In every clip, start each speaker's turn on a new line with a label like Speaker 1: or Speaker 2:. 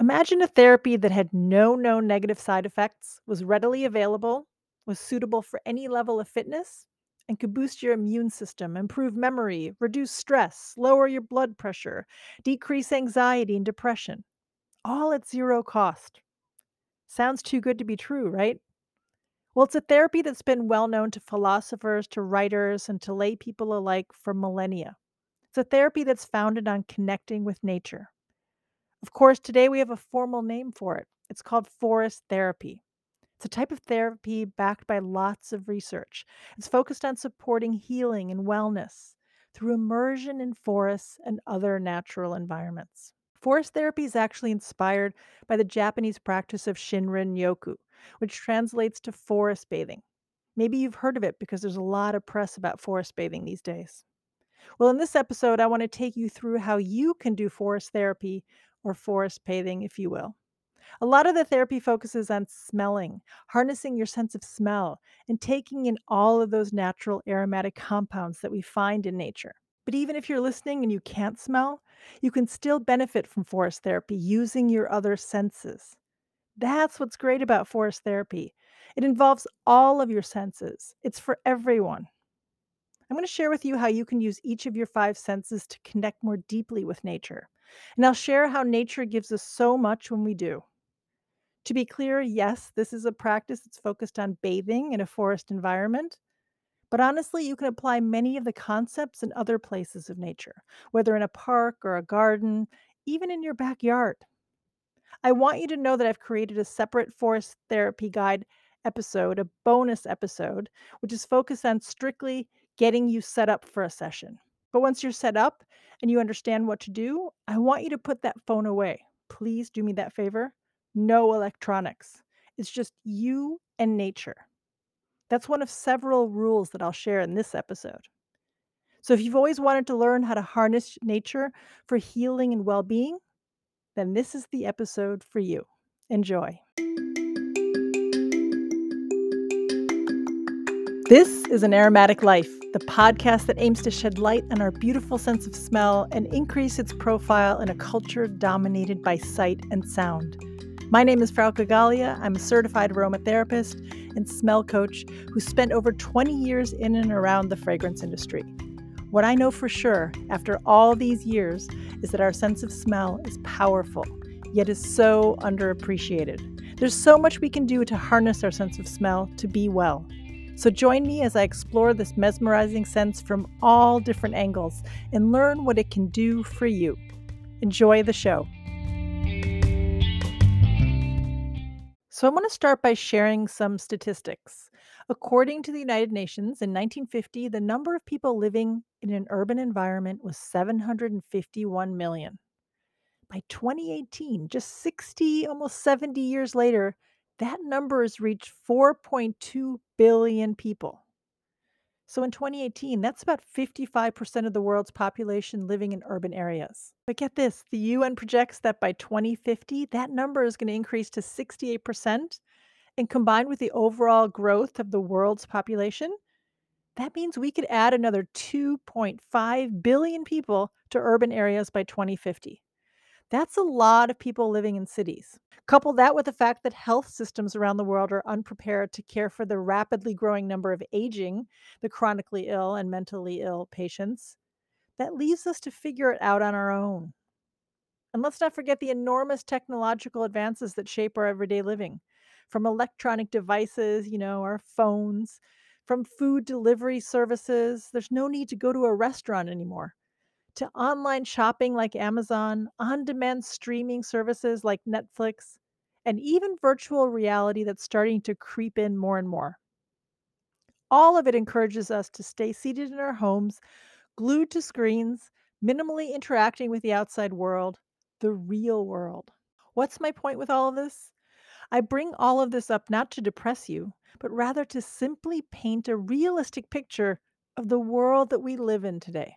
Speaker 1: Imagine a therapy that had no known negative side effects, was readily available, was suitable for any level of fitness, and could boost your immune system, improve memory, reduce stress, lower your blood pressure, decrease anxiety and depression, all at zero cost. Sounds too good to be true, right? Well, it's a therapy that's been well known to philosophers, to writers, and to lay people alike for millennia. It's a therapy that's founded on connecting with nature. Of course, today we have a formal name for it. It's called forest therapy. It's a type of therapy backed by lots of research. It's focused on supporting healing and wellness through immersion in forests and other natural environments. Forest therapy is actually inspired by the Japanese practice of Shinrin Yoku, which translates to forest bathing. Maybe you've heard of it because there's a lot of press about forest bathing these days. Well, in this episode, I want to take you through how you can do forest therapy or forest bathing, if you will. A lot of the therapy focuses on smelling, harnessing your sense of smell, and taking in all of those natural aromatic compounds that we find in nature. But even if you're listening and you can't smell, you can still benefit from forest therapy using your other senses. That's what's great about forest therapy. It involves all of your senses, it's for everyone. I'm going to share with you how you can use each of your five senses to connect more deeply with nature. And I'll share how nature gives us so much when we do. To be clear, yes, this is a practice that's focused on bathing in a forest environment. But honestly, you can apply many of the concepts in other places of nature, whether in a park or a garden, even in your backyard. I want you to know that I've created a separate forest therapy guide episode, a bonus episode, which is focused on strictly getting you set up for a session. But once you're set up and you understand what to do, I want you to put that phone away. Please do me that favor. No electronics. It's just you and nature. That's one of several rules that I'll share in this episode. So, if you've always wanted to learn how to harness nature for healing and well being, then this is the episode for you. Enjoy. This is An Aromatic Life, the podcast that aims to shed light on our beautiful sense of smell and increase its profile in a culture dominated by sight and sound. My name is Frau Gallia. I'm a certified aromatherapist and smell coach who spent over 20 years in and around the fragrance industry. What I know for sure after all these years is that our sense of smell is powerful, yet is so underappreciated. There's so much we can do to harness our sense of smell to be well. So join me as I explore this mesmerizing sense from all different angles and learn what it can do for you. Enjoy the show. So, I want to start by sharing some statistics. According to the United Nations, in 1950, the number of people living in an urban environment was 751 million. By 2018, just 60, almost 70 years later, that number has reached 4.2 billion people. So in 2018, that's about 55% of the world's population living in urban areas. But get this the UN projects that by 2050, that number is going to increase to 68%. And combined with the overall growth of the world's population, that means we could add another 2.5 billion people to urban areas by 2050. That's a lot of people living in cities. Couple that with the fact that health systems around the world are unprepared to care for the rapidly growing number of aging, the chronically ill and mentally ill patients. That leaves us to figure it out on our own. And let's not forget the enormous technological advances that shape our everyday living. From electronic devices, you know, our phones, from food delivery services, there's no need to go to a restaurant anymore to online shopping like Amazon, on demand streaming services like Netflix, and even virtual reality that's starting to creep in more and more. All of it encourages us to stay seated in our homes, glued to screens, minimally interacting with the outside world, the real world. What's my point with all of this? I bring all of this up not to depress you, but rather to simply paint a realistic picture of the world that we live in today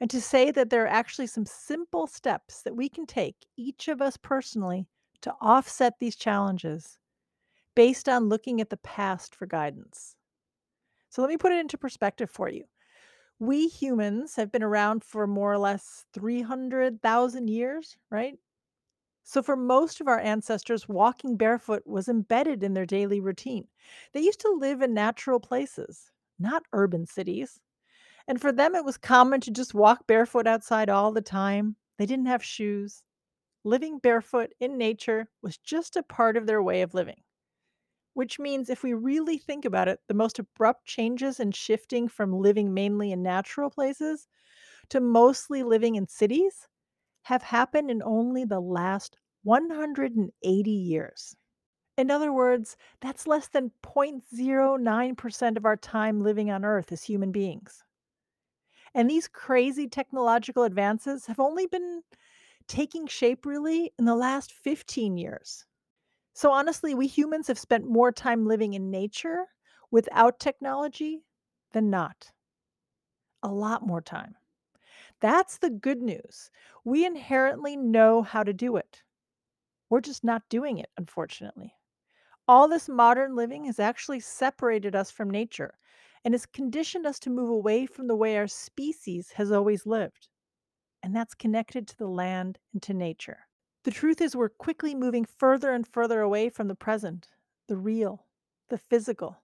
Speaker 1: and to say that there are actually some simple steps that we can take, each of us personally, to offset these challenges based on looking at the past for guidance. So let me put it into perspective for you. We humans have been around for more or less 300,000 years, right? So, for most of our ancestors, walking barefoot was embedded in their daily routine. They used to live in natural places, not urban cities. And for them, it was common to just walk barefoot outside all the time. They didn't have shoes. Living barefoot in nature was just a part of their way of living. Which means, if we really think about it, the most abrupt changes and shifting from living mainly in natural places to mostly living in cities have happened in only the last 180 years. In other words, that's less than 0.09% of our time living on Earth as human beings. And these crazy technological advances have only been taking shape really in the last 15 years. So honestly, we humans have spent more time living in nature without technology than not. A lot more time. That's the good news. We inherently know how to do it. We're just not doing it, unfortunately. All this modern living has actually separated us from nature and has conditioned us to move away from the way our species has always lived. And that's connected to the land and to nature. The truth is, we're quickly moving further and further away from the present, the real, the physical,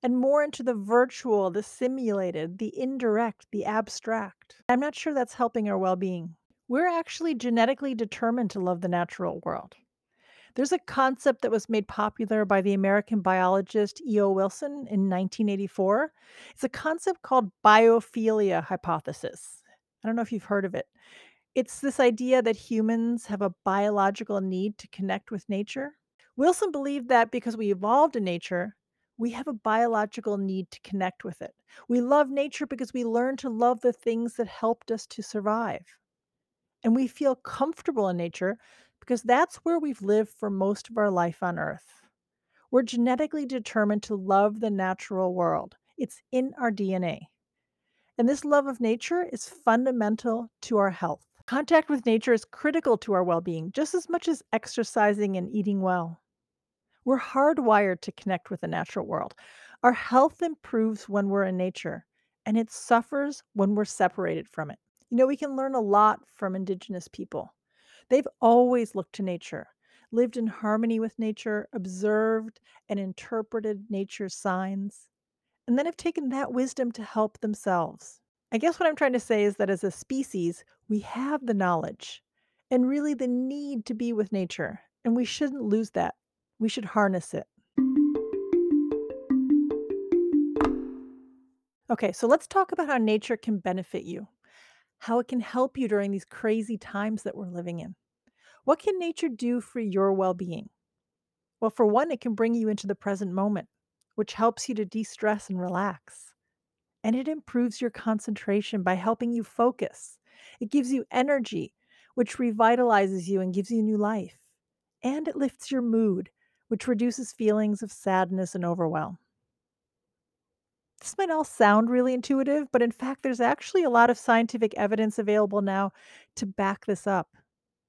Speaker 1: and more into the virtual, the simulated, the indirect, the abstract. I'm not sure that's helping our well being. We're actually genetically determined to love the natural world. There's a concept that was made popular by the American biologist E.O. Wilson in 1984. It's a concept called biophilia hypothesis. I don't know if you've heard of it. It's this idea that humans have a biological need to connect with nature. Wilson believed that because we evolved in nature, we have a biological need to connect with it. We love nature because we learned to love the things that helped us to survive. And we feel comfortable in nature because that's where we've lived for most of our life on Earth. We're genetically determined to love the natural world, it's in our DNA. And this love of nature is fundamental to our health. Contact with nature is critical to our well being, just as much as exercising and eating well. We're hardwired to connect with the natural world. Our health improves when we're in nature, and it suffers when we're separated from it. You know, we can learn a lot from Indigenous people. They've always looked to nature, lived in harmony with nature, observed and interpreted nature's signs, and then have taken that wisdom to help themselves. I guess what I'm trying to say is that as a species, we have the knowledge and really the need to be with nature, and we shouldn't lose that. We should harness it. Okay, so let's talk about how nature can benefit you, how it can help you during these crazy times that we're living in. What can nature do for your well being? Well, for one, it can bring you into the present moment, which helps you to de stress and relax and it improves your concentration by helping you focus. It gives you energy, which revitalizes you and gives you new life. And it lifts your mood, which reduces feelings of sadness and overwhelm. This might all sound really intuitive, but in fact, there's actually a lot of scientific evidence available now to back this up.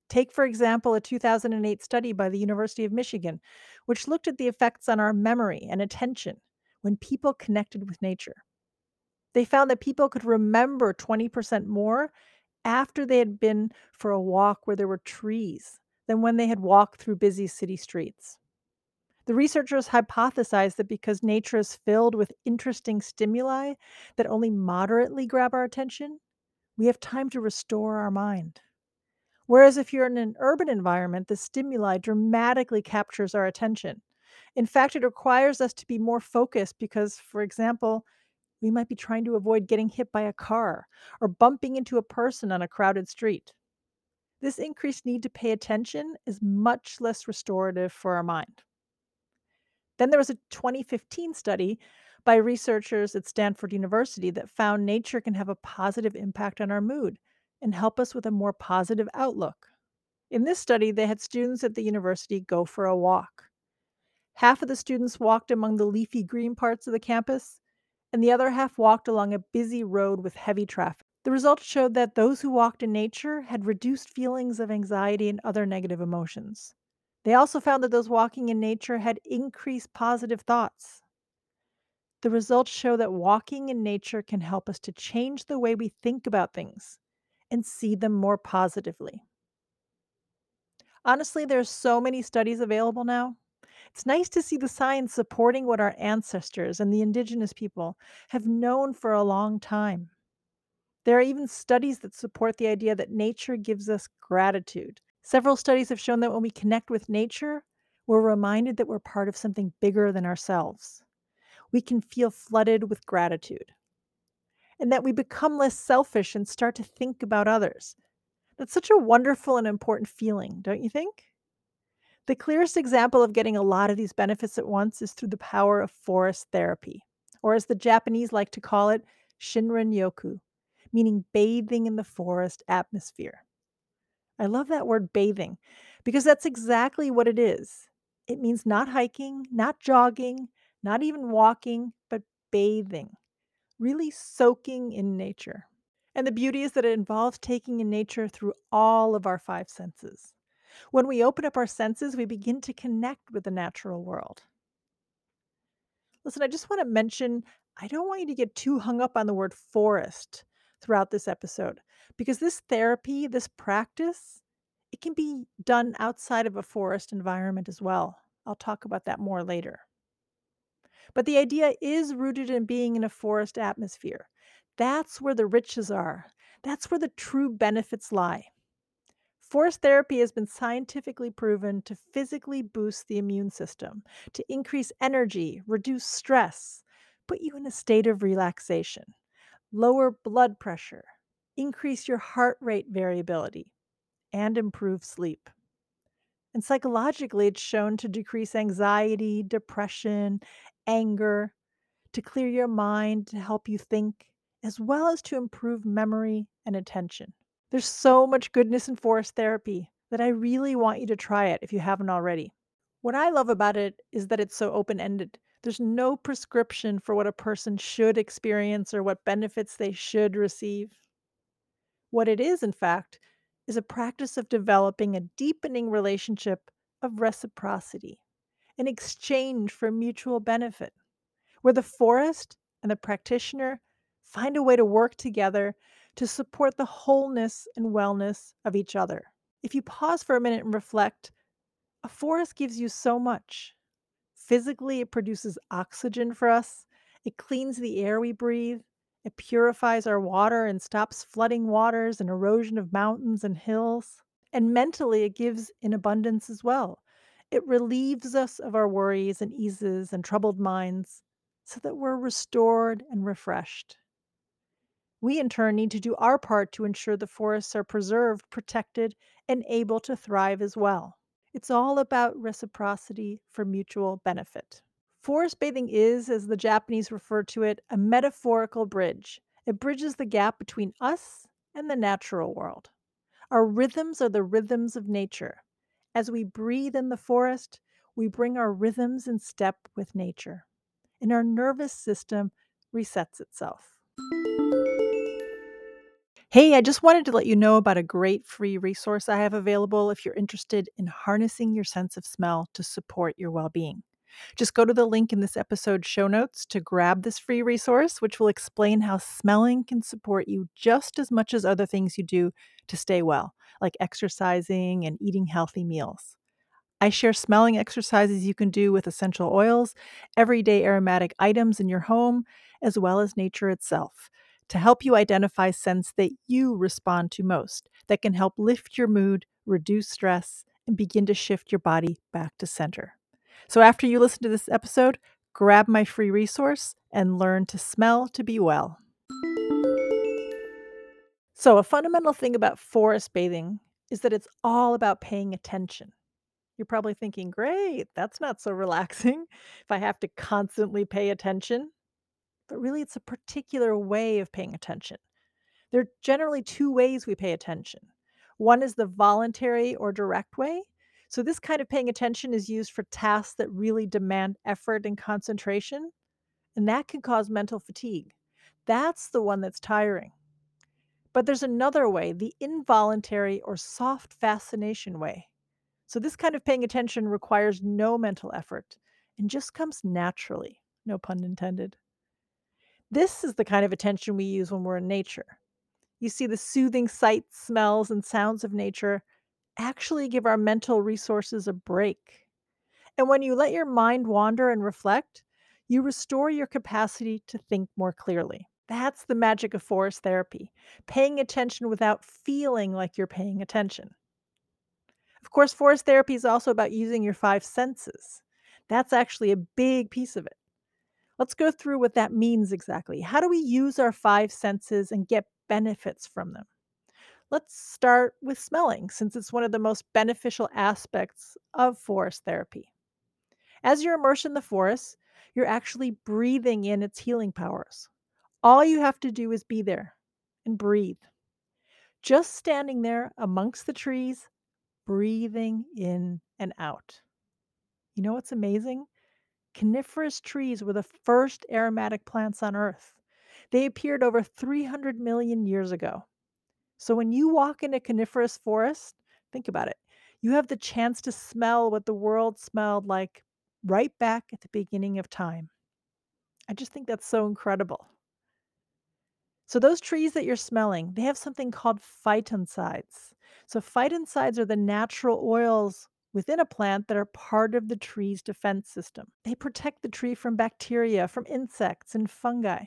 Speaker 1: Take, for example, a 2008 study by the University of Michigan, which looked at the effects on our memory and attention when people connected with nature. They found that people could remember 20% more after they had been for a walk where there were trees than when they had walked through busy city streets. The researchers hypothesized that because nature is filled with interesting stimuli that only moderately grab our attention, we have time to restore our mind. Whereas if you're in an urban environment, the stimuli dramatically captures our attention. In fact, it requires us to be more focused because, for example, we might be trying to avoid getting hit by a car or bumping into a person on a crowded street. This increased need to pay attention is much less restorative for our mind. Then there was a 2015 study by researchers at Stanford University that found nature can have a positive impact on our mood and help us with a more positive outlook. In this study, they had students at the university go for a walk. Half of the students walked among the leafy green parts of the campus, and the other half walked along a busy road with heavy traffic. The results showed that those who walked in nature had reduced feelings of anxiety and other negative emotions. They also found that those walking in nature had increased positive thoughts. The results show that walking in nature can help us to change the way we think about things and see them more positively. Honestly, there's so many studies available now. It's nice to see the science supporting what our ancestors and the indigenous people have known for a long time. There are even studies that support the idea that nature gives us gratitude. Several studies have shown that when we connect with nature, we're reminded that we're part of something bigger than ourselves. We can feel flooded with gratitude, and that we become less selfish and start to think about others. That's such a wonderful and important feeling, don't you think? The clearest example of getting a lot of these benefits at once is through the power of forest therapy, or as the Japanese like to call it, Shinrin Yoku, meaning bathing in the forest atmosphere. I love that word bathing because that's exactly what it is. It means not hiking, not jogging, not even walking, but bathing, really soaking in nature. And the beauty is that it involves taking in nature through all of our five senses. When we open up our senses, we begin to connect with the natural world. Listen, I just want to mention I don't want you to get too hung up on the word forest throughout this episode because this therapy, this practice, it can be done outside of a forest environment as well. I'll talk about that more later. But the idea is rooted in being in a forest atmosphere. That's where the riches are. That's where the true benefits lie. Forest therapy has been scientifically proven to physically boost the immune system, to increase energy, reduce stress, put you in a state of relaxation, lower blood pressure, increase your heart rate variability, and improve sleep. And psychologically, it's shown to decrease anxiety, depression, anger, to clear your mind, to help you think, as well as to improve memory and attention. There's so much goodness in forest therapy that I really want you to try it if you haven't already. What I love about it is that it's so open ended. There's no prescription for what a person should experience or what benefits they should receive. What it is, in fact, is a practice of developing a deepening relationship of reciprocity, an exchange for mutual benefit, where the forest and the practitioner find a way to work together to support the wholeness and wellness of each other. If you pause for a minute and reflect, a forest gives you so much. Physically, it produces oxygen for us, it cleans the air we breathe, it purifies our water and stops flooding waters and erosion of mountains and hills. And mentally, it gives in abundance as well. It relieves us of our worries and eases and troubled minds so that we're restored and refreshed. We, in turn, need to do our part to ensure the forests are preserved, protected, and able to thrive as well. It's all about reciprocity for mutual benefit. Forest bathing is, as the Japanese refer to it, a metaphorical bridge. It bridges the gap between us and the natural world. Our rhythms are the rhythms of nature. As we breathe in the forest, we bring our rhythms in step with nature, and our nervous system resets itself. Hey, I just wanted to let you know about a great free resource I have available if you're interested in harnessing your sense of smell to support your well being. Just go to the link in this episode's show notes to grab this free resource, which will explain how smelling can support you just as much as other things you do to stay well, like exercising and eating healthy meals. I share smelling exercises you can do with essential oils, everyday aromatic items in your home, as well as nature itself to help you identify scents that you respond to most that can help lift your mood, reduce stress, and begin to shift your body back to center. So, after you listen to this episode, grab my free resource and learn to smell to be well. So, a fundamental thing about forest bathing is that it's all about paying attention. You're probably thinking, great, that's not so relaxing if I have to constantly pay attention but really it's a particular way of paying attention. There are generally two ways we pay attention. One is the voluntary or direct way. So, this kind of paying attention is used for tasks that really demand effort and concentration, and that can cause mental fatigue. That's the one that's tiring. But there's another way, the involuntary or soft fascination way. So, this kind of paying attention requires no mental effort and just comes naturally, no pun intended. This is the kind of attention we use when we're in nature. You see the soothing sights, smells, and sounds of nature, actually give our mental resources a break. And when you let your mind wander and reflect, you restore your capacity to think more clearly. That's the magic of forest therapy, paying attention without feeling like you're paying attention. Of course, forest therapy is also about using your five senses. That's actually a big piece of it. Let's go through what that means exactly. How do we use our five senses and get benefits from them? Let's start with smelling, since it's one of the most beneficial aspects of forest therapy. As you're immersed in the forest, you're actually breathing in its healing powers. All you have to do is be there and breathe. Just standing there amongst the trees, breathing in and out. You know what's amazing? Coniferous trees were the first aromatic plants on Earth. They appeared over 300 million years ago. So when you walk in a coniferous forest, think about it. You have the chance to smell what the world smelled like right back at the beginning of time. I just think that's so incredible. So those trees that you're smelling, they have something called phytoncides. So phytoncides are the natural oils within a plant that are part of the tree's defense system. They protect the tree from bacteria, from insects and fungi.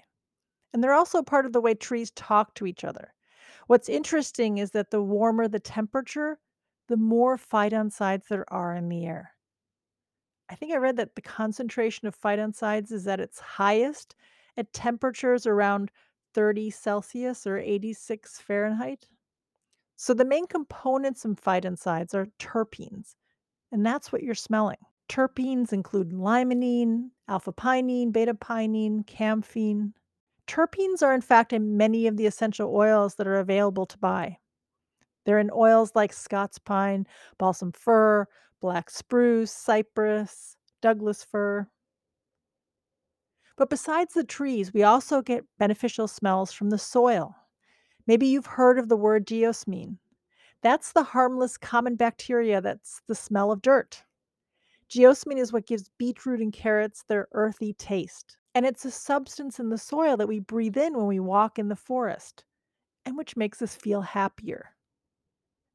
Speaker 1: And they're also part of the way trees talk to each other. What's interesting is that the warmer the temperature, the more phytoncides there are in the air. I think I read that the concentration of phytoncides is at its highest at temperatures around 30 Celsius or 86 Fahrenheit. So the main components of phytoncides are terpenes, and that's what you're smelling. Terpenes include limonene, alpha pinene, beta pinene, camphene. Terpenes are, in fact, in many of the essential oils that are available to buy. They're in oils like Scots pine, balsam fir, black spruce, cypress, Douglas fir. But besides the trees, we also get beneficial smells from the soil. Maybe you've heard of the word geosmin. That's the harmless common bacteria that's the smell of dirt. Geosmin is what gives beetroot and carrots their earthy taste. And it's a substance in the soil that we breathe in when we walk in the forest, and which makes us feel happier.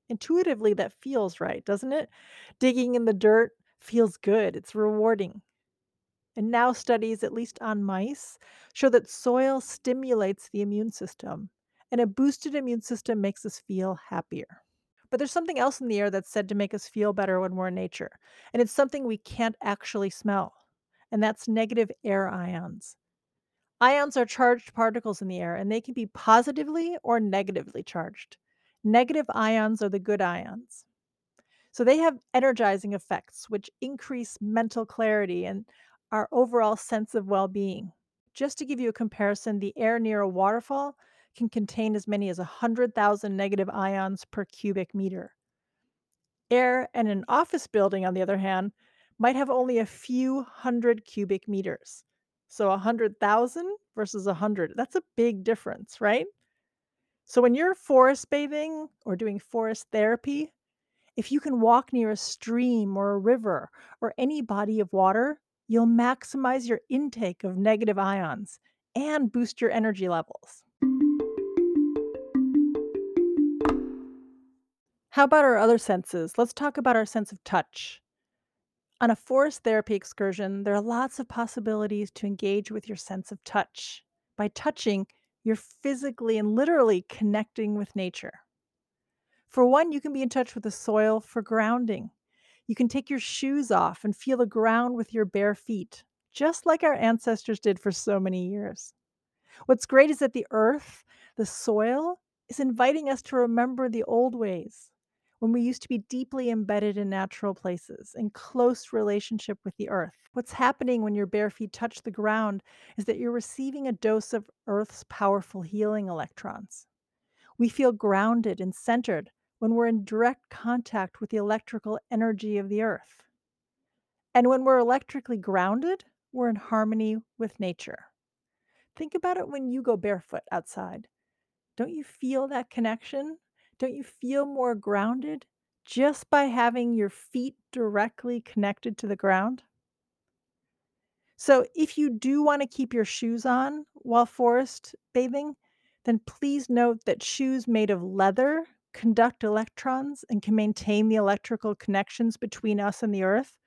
Speaker 1: Intuitively, that feels right, doesn't it? Digging in the dirt feels good, it's rewarding. And now, studies, at least on mice, show that soil stimulates the immune system, and a boosted immune system makes us feel happier. But there's something else in the air that's said to make us feel better when we're in nature, and it's something we can't actually smell, and that's negative air ions. Ions are charged particles in the air, and they can be positively or negatively charged. Negative ions are the good ions. So they have energizing effects, which increase mental clarity and our overall sense of well being. Just to give you a comparison, the air near a waterfall can contain as many as 100,000 negative ions per cubic meter. Air in an office building, on the other hand, might have only a few hundred cubic meters. So 100,000 versus 100, that's a big difference, right? So when you're forest bathing or doing forest therapy, if you can walk near a stream or a river or any body of water, you'll maximize your intake of negative ions and boost your energy levels. How about our other senses? Let's talk about our sense of touch. On a forest therapy excursion, there are lots of possibilities to engage with your sense of touch. By touching, you're physically and literally connecting with nature. For one, you can be in touch with the soil for grounding. You can take your shoes off and feel the ground with your bare feet, just like our ancestors did for so many years. What's great is that the earth, the soil, is inviting us to remember the old ways when we used to be deeply embedded in natural places, in close relationship with the earth. What's happening when your bare feet touch the ground is that you're receiving a dose of Earth's powerful healing electrons. We feel grounded and centered when we're in direct contact with the electrical energy of the earth. And when we're electrically grounded, we're in harmony with nature. Think about it when you go barefoot outside. Don't you feel that connection? Don't you feel more grounded just by having your feet directly connected to the ground? So, if you do want to keep your shoes on while forest bathing, then please note that shoes made of leather conduct electrons and can maintain the electrical connections between us and the earth,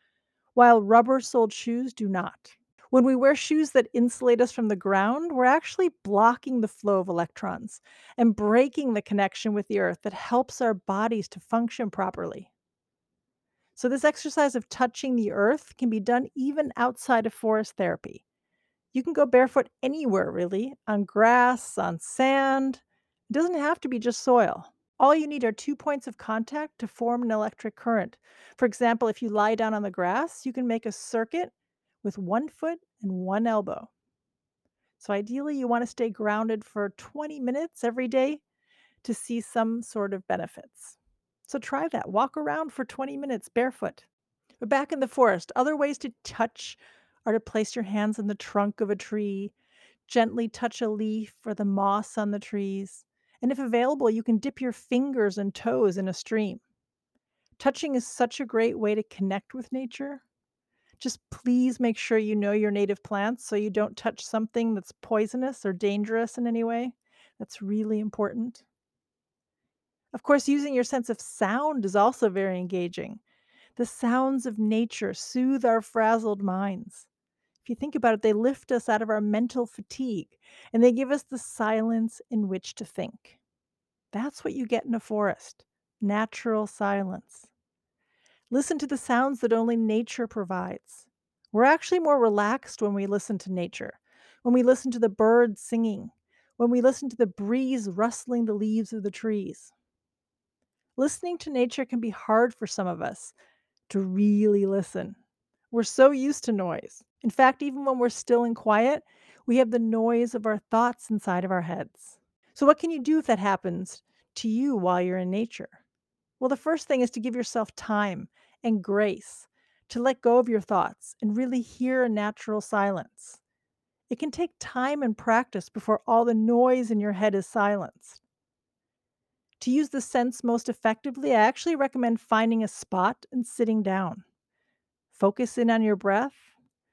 Speaker 1: while rubber soled shoes do not. When we wear shoes that insulate us from the ground, we're actually blocking the flow of electrons and breaking the connection with the earth that helps our bodies to function properly. So, this exercise of touching the earth can be done even outside of forest therapy. You can go barefoot anywhere, really, on grass, on sand. It doesn't have to be just soil. All you need are two points of contact to form an electric current. For example, if you lie down on the grass, you can make a circuit with one foot and one elbow. So, ideally, you want to stay grounded for 20 minutes every day to see some sort of benefits. So, try that. Walk around for 20 minutes barefoot. But back in the forest, other ways to touch are to place your hands on the trunk of a tree, gently touch a leaf or the moss on the trees. And if available, you can dip your fingers and toes in a stream. Touching is such a great way to connect with nature. Just please make sure you know your native plants so you don't touch something that's poisonous or dangerous in any way. That's really important. Of course, using your sense of sound is also very engaging. The sounds of nature soothe our frazzled minds. If you think about it, they lift us out of our mental fatigue and they give us the silence in which to think. That's what you get in a forest natural silence. Listen to the sounds that only nature provides. We're actually more relaxed when we listen to nature, when we listen to the birds singing, when we listen to the breeze rustling the leaves of the trees. Listening to nature can be hard for some of us to really listen. We're so used to noise. In fact, even when we're still and quiet, we have the noise of our thoughts inside of our heads. So, what can you do if that happens to you while you're in nature? Well, the first thing is to give yourself time and grace to let go of your thoughts and really hear a natural silence. It can take time and practice before all the noise in your head is silenced. To use the sense most effectively, I actually recommend finding a spot and sitting down. Focus in on your breath.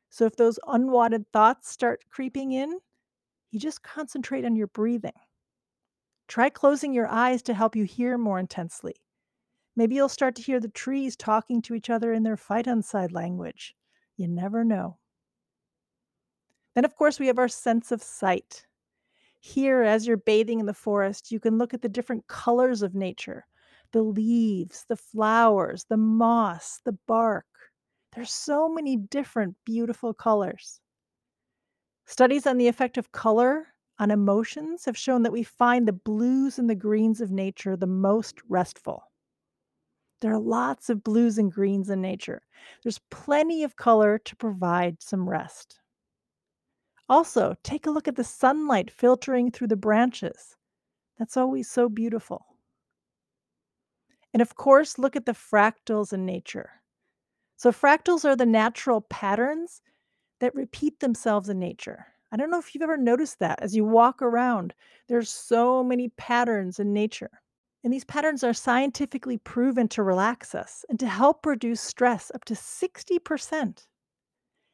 Speaker 1: So if those unwanted thoughts start creeping in, you just concentrate on your breathing. Try closing your eyes to help you hear more intensely. Maybe you'll start to hear the trees talking to each other in their phytoncide language. You never know. Then, of course, we have our sense of sight. Here, as you're bathing in the forest, you can look at the different colors of nature the leaves, the flowers, the moss, the bark. There's so many different beautiful colors. Studies on the effect of color on emotions have shown that we find the blues and the greens of nature the most restful. There are lots of blues and greens in nature. There's plenty of color to provide some rest. Also, take a look at the sunlight filtering through the branches. That's always so beautiful. And of course, look at the fractals in nature. So, fractals are the natural patterns that repeat themselves in nature. I don't know if you've ever noticed that as you walk around, there's so many patterns in nature. And these patterns are scientifically proven to relax us and to help reduce stress up to 60%.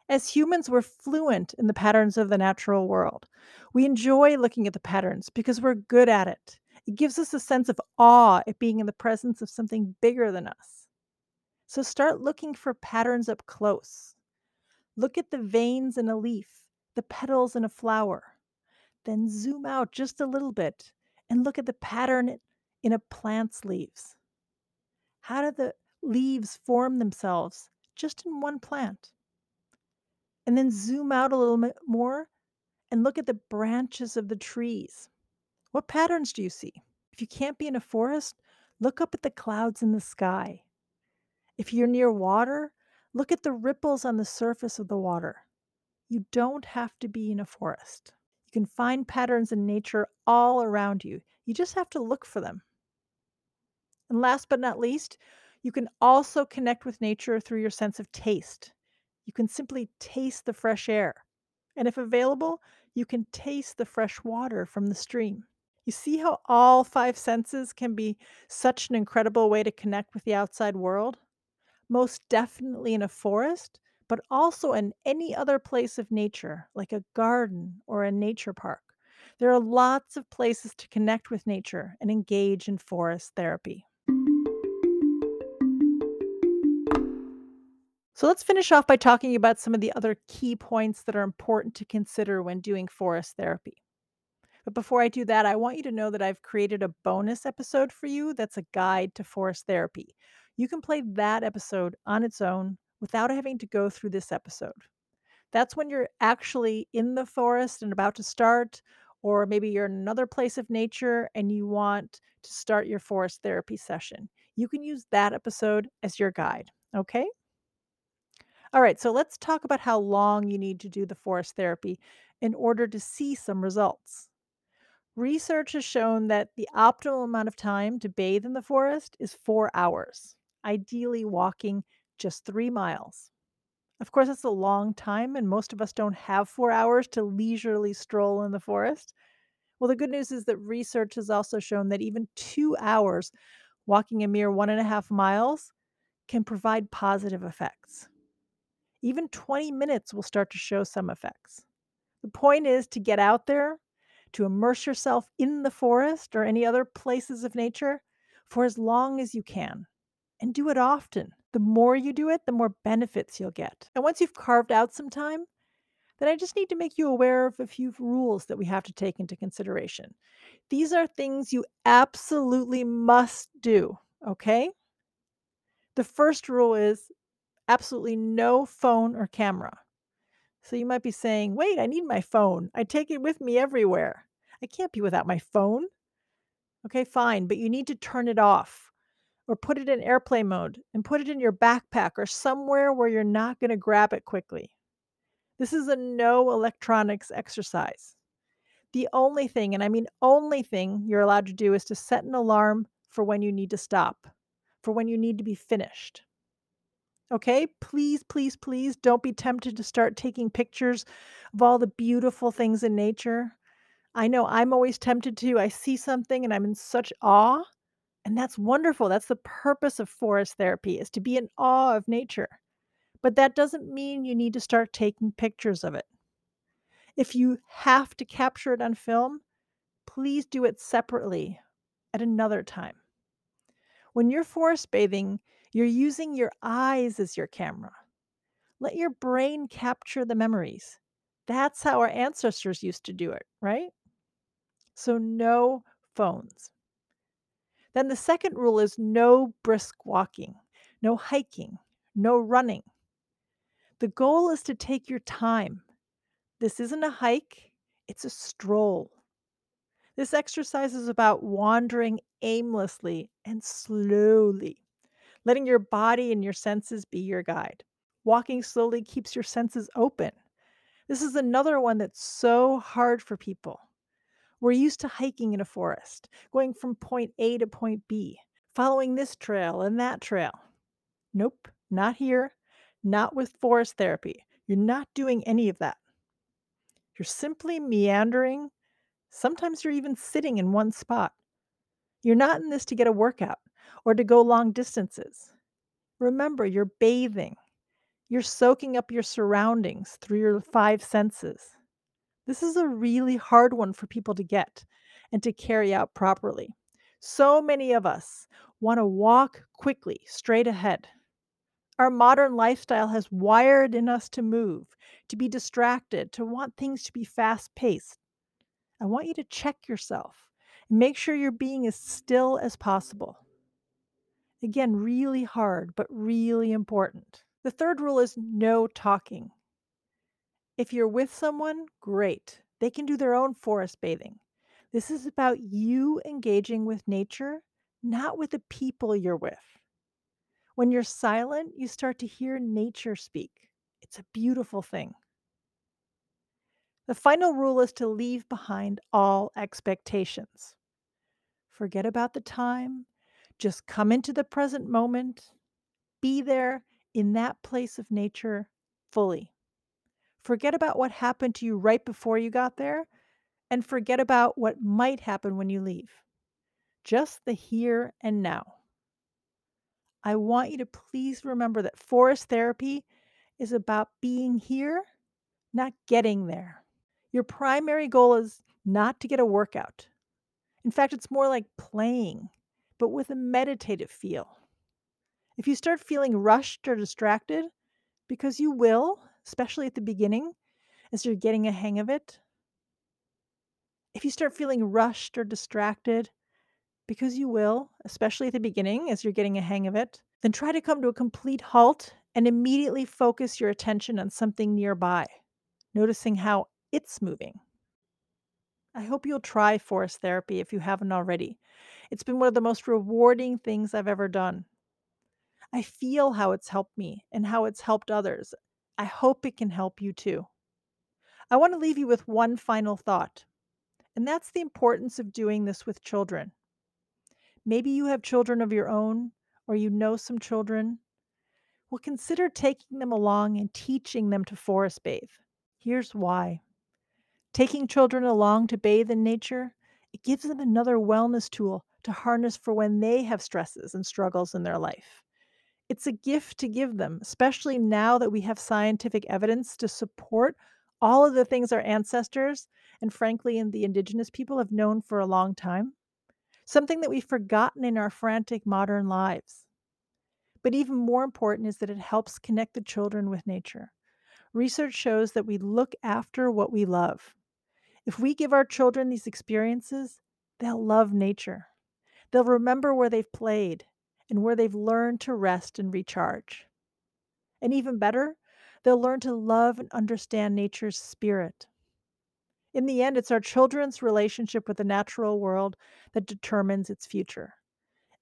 Speaker 1: As humans, we're fluent in the patterns of the natural world. We enjoy looking at the patterns because we're good at it. It gives us a sense of awe at being in the presence of something bigger than us. So start looking for patterns up close. Look at the veins in a leaf, the petals in a flower. Then zoom out just a little bit and look at the pattern in a plant's leaves. How do the leaves form themselves just in one plant? And then zoom out a little bit more and look at the branches of the trees. What patterns do you see? If you can't be in a forest, look up at the clouds in the sky. If you're near water, look at the ripples on the surface of the water. You don't have to be in a forest. You can find patterns in nature all around you. You just have to look for them. And last but not least, you can also connect with nature through your sense of taste. You can simply taste the fresh air. And if available, you can taste the fresh water from the stream. You see how all five senses can be such an incredible way to connect with the outside world? Most definitely in a forest, but also in any other place of nature, like a garden or a nature park. There are lots of places to connect with nature and engage in forest therapy. So let's finish off by talking about some of the other key points that are important to consider when doing forest therapy. But before I do that, I want you to know that I've created a bonus episode for you that's a guide to forest therapy. You can play that episode on its own without having to go through this episode. That's when you're actually in the forest and about to start, or maybe you're in another place of nature and you want to start your forest therapy session. You can use that episode as your guide. Okay? All right, so let's talk about how long you need to do the forest therapy in order to see some results. Research has shown that the optimal amount of time to bathe in the forest is four hours, ideally walking just three miles. Of course, that's a long time, and most of us don't have four hours to leisurely stroll in the forest. Well, the good news is that research has also shown that even two hours walking a mere one and a half miles can provide positive effects. Even 20 minutes will start to show some effects. The point is to get out there, to immerse yourself in the forest or any other places of nature for as long as you can and do it often. The more you do it, the more benefits you'll get. And once you've carved out some time, then I just need to make you aware of a few rules that we have to take into consideration. These are things you absolutely must do, okay? The first rule is absolutely no phone or camera. So you might be saying, wait, I need my phone. I take it with me everywhere. I can't be without my phone. Okay, fine, but you need to turn it off or put it in airplane mode and put it in your backpack or somewhere where you're not going to grab it quickly. This is a no electronics exercise. The only thing, and I mean only thing, you're allowed to do is to set an alarm for when you need to stop, for when you need to be finished. Okay, please, please, please don't be tempted to start taking pictures of all the beautiful things in nature. I know I'm always tempted to. I see something and I'm in such awe, and that's wonderful. That's the purpose of forest therapy is to be in awe of nature. But that doesn't mean you need to start taking pictures of it. If you have to capture it on film, please do it separately at another time. When you're forest bathing, you're using your eyes as your camera. Let your brain capture the memories. That's how our ancestors used to do it, right? So, no phones. Then the second rule is no brisk walking, no hiking, no running. The goal is to take your time. This isn't a hike, it's a stroll. This exercise is about wandering aimlessly and slowly letting your body and your senses be your guide. Walking slowly keeps your senses open. This is another one that's so hard for people. We're used to hiking in a forest, going from point A to point B, following this trail and that trail. Nope, not here, not with forest therapy. You're not doing any of that. You're simply meandering. Sometimes you're even sitting in one spot. You're not in this to get a workout or to go long distances. Remember, you're bathing. You're soaking up your surroundings through your five senses. This is a really hard one for people to get and to carry out properly. So many of us want to walk quickly, straight ahead. Our modern lifestyle has wired in us to move, to be distracted, to want things to be fast paced. I want you to check yourself and make sure you're being as still as possible. Again, really hard, but really important. The third rule is no talking. If you're with someone, great. They can do their own forest bathing. This is about you engaging with nature, not with the people you're with. When you're silent, you start to hear nature speak. It's a beautiful thing. The final rule is to leave behind all expectations. Forget about the time, just come into the present moment, be there in that place of nature fully. Forget about what happened to you right before you got there, and forget about what might happen when you leave. Just the here and now. I want you to please remember that forest therapy is about being here, not getting there. Your primary goal is not to get a workout. In fact, it's more like playing, but with a meditative feel. If you start feeling rushed or distracted, because you will, especially at the beginning, as you're getting a hang of it, if you start feeling rushed or distracted, because you will, especially at the beginning as you're getting a hang of it, then try to come to a complete halt and immediately focus your attention on something nearby, noticing how it's moving. I hope you'll try forest therapy if you haven't already. It's been one of the most rewarding things I've ever done. I feel how it's helped me and how it's helped others. I hope it can help you too. I want to leave you with one final thought, and that's the importance of doing this with children. Maybe you have children of your own, or you know some children. Well, consider taking them along and teaching them to forest bathe. Here's why taking children along to bathe in nature, it gives them another wellness tool to harness for when they have stresses and struggles in their life. It's a gift to give them, especially now that we have scientific evidence to support all of the things our ancestors and, frankly, and the indigenous people have known for a long time. Something that we've forgotten in our frantic modern lives. But even more important is that it helps connect the children with nature. Research shows that we look after what we love. If we give our children these experiences, they'll love nature. They'll remember where they've played and where they've learned to rest and recharge. And even better, they'll learn to love and understand nature's spirit. In the end, it's our children's relationship with the natural world that determines its future.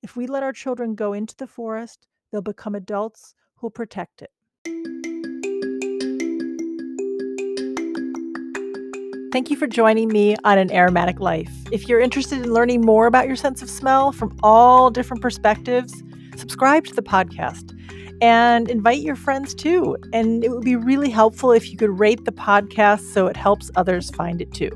Speaker 1: If we let our children go into the forest, they'll become adults who'll protect it. Thank you for joining me on an aromatic life. If you're interested in learning more about your sense of smell from all different perspectives, subscribe to the podcast and invite your friends too. And it would be really helpful if you could rate the podcast so it helps others find it too.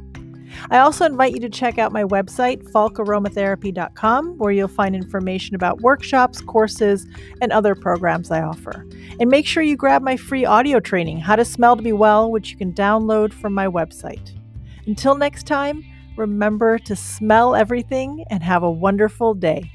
Speaker 1: I also invite you to check out my website, falkaromatherapy.com, where you'll find information about workshops, courses, and other programs I offer. And make sure you grab my free audio training, How to Smell to Be Well, which you can download from my website. Until next time, remember to smell everything and have a wonderful day.